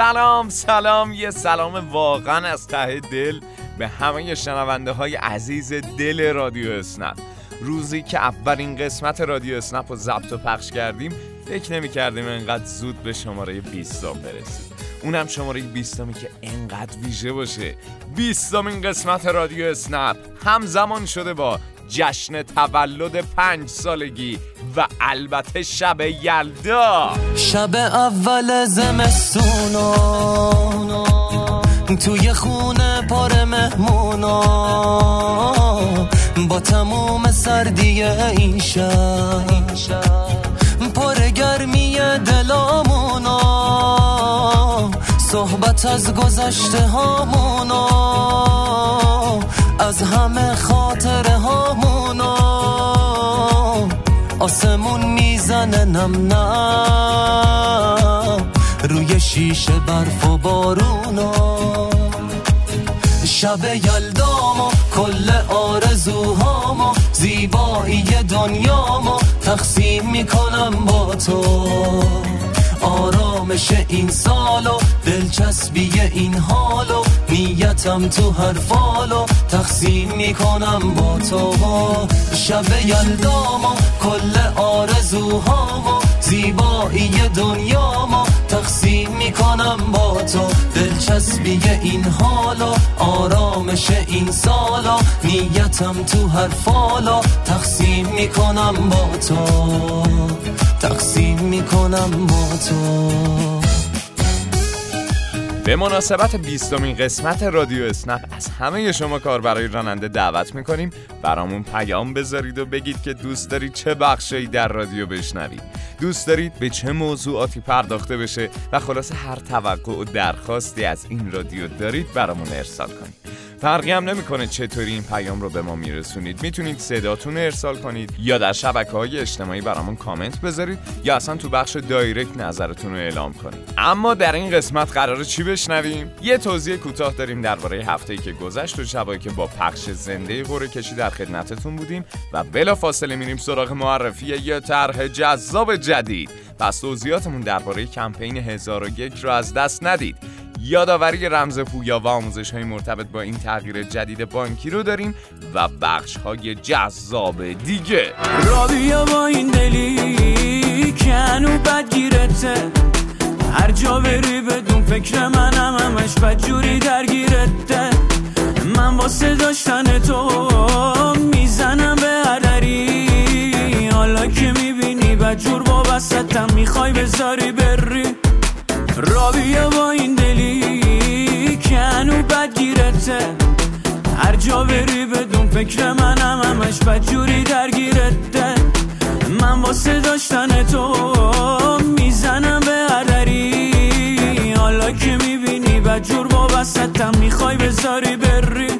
سلام سلام. یه سلام واقعا از ته دل به همه شنونده های عزیز دل رادیو اسنپ. روزی که اولین قسمت رادیو اسنپ رو ضبط و پخش کردیم فکر نمی کردیم انقدر زود به شماره 20 برسیم. اونم شماره 20 که انقدر ویژه باشه. 20 قسمت رادیو اسنپ همزمان شده با جشن تولد پنج سالگی و البته شب یلدا. شب اول زمستونا توی خونه پر مهمونا با تموم سردی این شب پر گرمی دلامونا صحبت از گذشته هامونا از همه خاطره هامونا آسمون می‌زنه نم نم. روی شیشه برف و بارونا شب یلدامو کل آرزوهامو زیبایی دنیامو تقسیم می‌کنم با تو. آرامش این سالو دلچسبی این حالو. نیتم تو هر فالو تقسیم می‌کنم با تو شب یلدامو کل آرزوهامو زیبایی دنیامو تقسیم می‌کنم با تو. دلچسبی این حالا آرامش این سالا نیتم تو هر فالا تقسیم می‌کنم با تو. تقسیم می‌کنم با تو. به مناسبت بیستمین قسمت رادیو اسنپ از همه شما کار برای راننده دعوت می‌کنیم. برامون پیام بذارید و بگید که دوست دارید چه بخشی در رادیو بشنوید. دوست دارید به چه موضوعاتی پرداخته بشه و خلاصه هر توقع و درخواستی از این رادیو دارید برامون ارسال کنید. فرقی هم نمی‌کنه چطوری این پیام رو به ما میرسونید. می‌تونید صداتون ارسال کنید یا در شبکه های اجتماعی برامون کامنت بذارید یا اصلا تو بخش دایرکت نظرتون رو اعلام کنید. اما در این قسمت قراره چی بشنویم؟ یه توضیح کوتاه داریم درباره هفته‌ای که گذشت و شبایی که با پخش زنده قرعه کشی در خدمتتون بودیم و بلا فاصله میریم سراغ معرفی یه طرح جذاب جدید. پس توضیحاتمون درباره کمپین 1001 رو از دست ندید. یادآوری رمز پویا و آموزش های مرتبط با این تغییر جدید بانکی رو داریم و بخش های جذاب دیگه. رابیا با این دلی کنو بدگیرته. هر جا بری بدون فکر منم همش بدجوری درگیرته. من واسه داشتن تو می‌زنم به هدری. حالا که می‌بینی بدجور با بستم می‌خوای بذاری بری. رابیا با این بدگیرته هر جا بری بدون فکر منم همش بدجوری درگیرته. من واسه داشتن تو می‌زنم به هدری حالا که می‌بینی بدجور با بستم می‌خوای بذاری بری.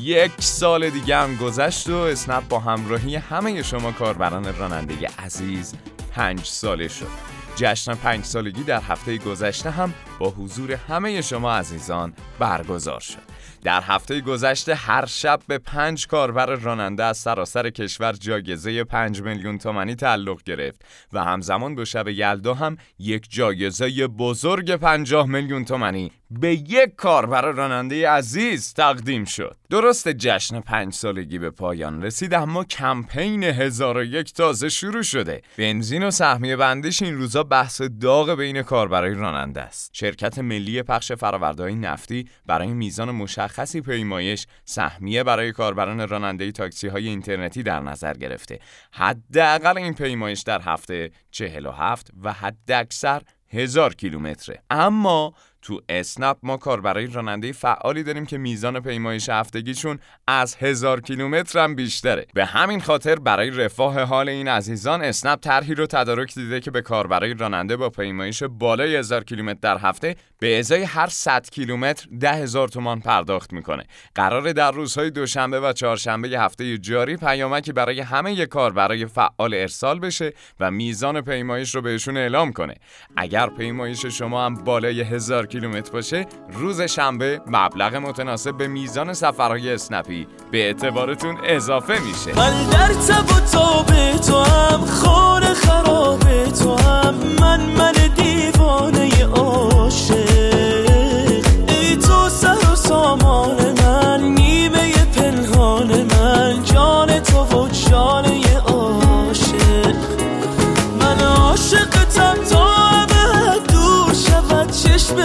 یک سال دیگه هم گذشت و اسنپ با همراهی همه شما کاربران راننده عزیز پنج ساله شد. جشن پنج سالگی در هفته گذشته هم با حضور همه شما عزیزان برگزار شد. در هفته گذشته هر شب به پنج کاربر راننده از سراسر کشور جایزه پنج میلیون تومانی تعلق گرفت و همزمان به شب یلدا هم یک جایزه بزرگ پنجاه میلیون تومانی به یک کاربر راننده عزیز تقدیم شد. درست جشن پنج سالگی به پایان رسید اما کمپین هزار و یک تازه شروع شده. بنزین و سهمیه بندش این روزا بحث داغ بین کاربرای راننده است. شرکت ملی پخش فرآورده‌های نفتی برای میزان مشخصی پیمایش سهمیه برای کاربران راننده تاکسی های اینترنتی در نظر گرفته. حداقل این پیمایش در هفته 47 و حد اکثر هزار کیلومتره. اما تو اسنپ ما کار برای راننده فعالی داریم که میزان پیمایش هفتگیشون از هزار کیلومتر هم بیشتره. به همین خاطر برای رفاه حال این عزیزان اسنپ طرحی رو تدارک دیده که به کار برای راننده با پیمایش بالای هزار کیلومتر در هفته به ازای هر 100 کیلومتر ده هزار تومان پرداخت می‌کنه. قرار در روزهای دوشنبه و چهارشنبه هفته جاری پیامکی برای همه کار برای فعال ارسال بشه و میزان پیمایش رو بهشون اعلام کنه. اگر پیمایش شما هم بالای هزار کیلومتر باشه روز شنبه مبلغ متناسب به میزان سفرهای اسنپی. به اعتبارتون اضافه میشه. من در تب و تو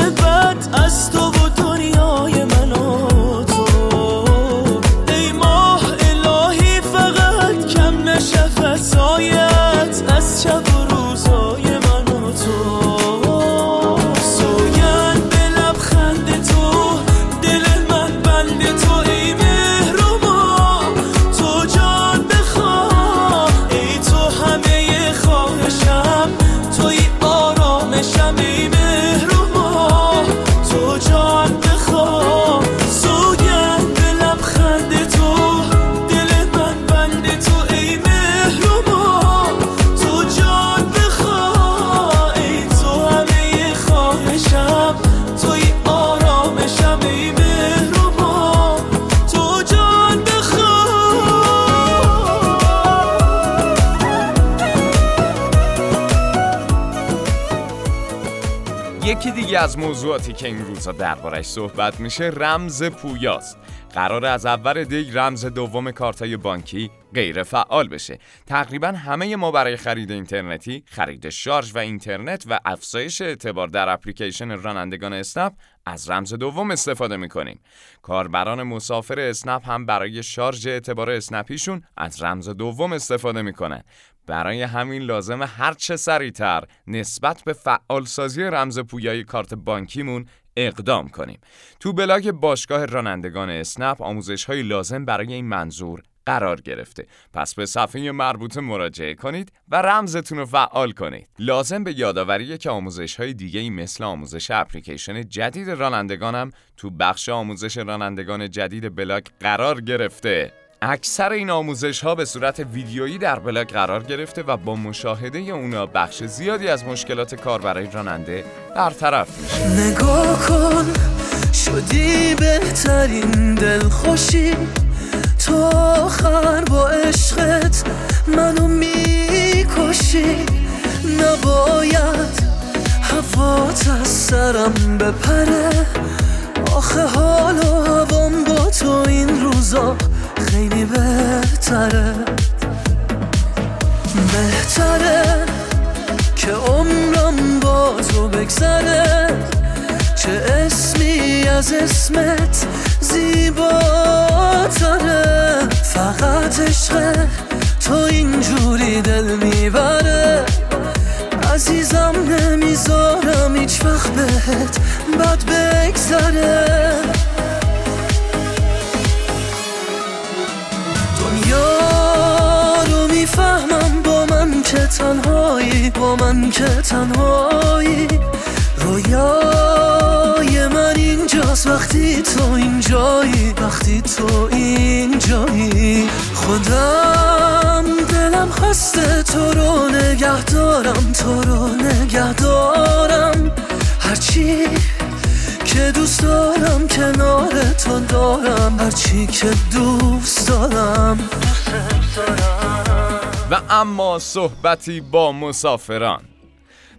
بد از تو از موضوعاتی که این روزا دربارش صحبت میشه رمز پویاست. قراره از اول دی رمز دوم کارتای بانکی غیر فعال بشه. تقریبا همه ما برای خرید اینترنتی خرید شارژ و اینترنت و افزایش اعتبار در اپلیکیشن رانندگان اسنپ از رمز دوم استفاده می‌کنیم کاربران مسافر اسنپ هم برای شارژ اعتبار اسنپیشون از رمز دوم استفاده می‌کنن برای همین لازمه هر چه سریعتر نسبت به فعالسازی رمز پویای کارت بانکیمون اقدام کنیم. تو بلاگ باشگاه رانندگان اسنپ آموزش های لازم برای این منظور قرار گرفته. پس به صفحه مربوطه مراجعه کنید و رمزتون رو فعال کنید. لازم به یادآوریه که آموزش های دیگه ای مثل آموزش اپلیکیشن جدید رانندگانم تو بخش آموزش رانندگان جدید بلاگ قرار گرفته. اکثر این آموزش ها به صورت ویدیویی در بلاگ قرار گرفته و با مشاهده اونا بخش زیادی از مشکلات کاربرای راننده برطرف میشه. نگاه کن شدی بهترین دل خوشی تو آخر با عشقت منو می‌کشی. نباید هوات از سرم بپره. آخه حال و هوام با تو این روزا خیلی بهتره. بهتره که عمرم با تو بگذره. چه اسمی از اسمت زیباتره فقط عشق تو اینجوری دل می‌بره. عزیزم نمی‌ذارم هیچ وقت بهت بد بگذره. دنیا رو می‌فهمم با من که تنهایی با من که تنهایی. رویای من اینجاست وقتی تو اینجایی وقتی تو اینجایی. خودم دلم خسته تو رو نگه دارم تو رو نگه دارم. هرچی که دوست دارم کنار تو دارم. هرچی که دوست دارم. و اما صحبتی با مسافران.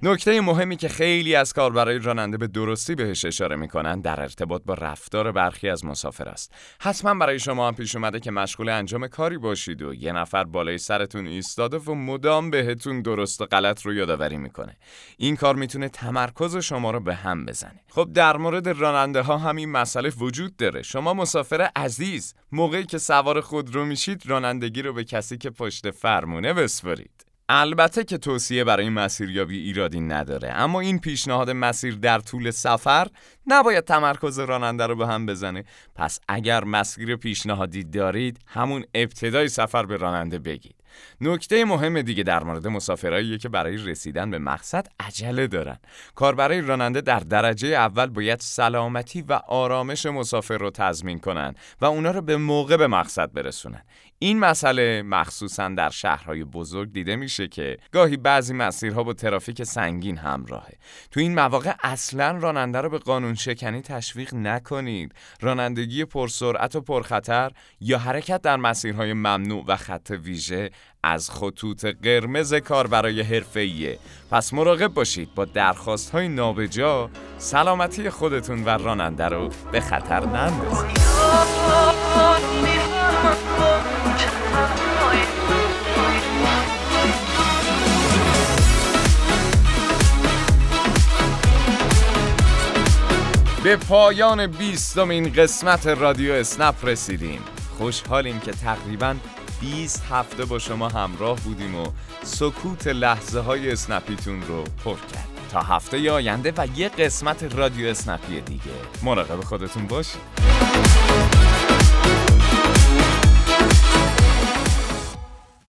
نکته مهمی که خیلی از کاربرای راننده به درستی بهش اشاره می‌کنن در ارتباط با رفتار برخی از مسافر است. حتما برای شما هم پیش اومده که مشغول انجام کاری باشید و یه نفر بالای سرتون ایستاده و مدام بهتون درست و غلط رو یادآوری می‌کنه. این کار می‌تونه تمرکز شما رو به هم بزنه. خب در مورد راننده ها همین مسئله وجود داره. شما مسافر عزیز موقعی که سوار خودرو میشید رانندگی رو به کسی که پشت فرمونه بسپارید البته که توصیه برای مسیریابی ایرادی نداره اما این پیشنهاد مسیر در طول سفر نباید تمرکز راننده رو به هم بزنه. پس اگر مسیر پیشنهادی دارید همون ابتدای سفر به راننده بگید. نکته مهم دیگه در مورد مسافرهاییه که برای رسیدن به مقصد عجله دارن. کاربرای راننده در درجه اول باید سلامتی و آرامش مسافر رو تضمین کنن و اونا رو به موقع به مقصد برسونن. این مسئله مخصوصا در شهرهای بزرگ دیده میشه که گاهی بعضی مسیرها با ترافیک سنگین همراهه تو این مواقع اصلا راننده رو به قانون شکنی تشویق نکنید رانندگی پرسرعت و پرخطر یا حرکت در مسیرهای ممنوع و خط ویژه از خطوط قرمز کار برای حرفه‌ایه پس مراقب باشید با درخواست های نابجا سلامتی خودتون و راننده رو به خطر نندازید به پایان بیستمین قسمت رادیو اسنپ رسیدیم. خوشحالیم که تقریبا 20 هفته با شما همراه بودیم و سکوت لحظه های اسنپیتون رو پر کرد. تا هفته آینده و یه قسمت رادیو اسنپی دیگه. مراقب خودتون باشید.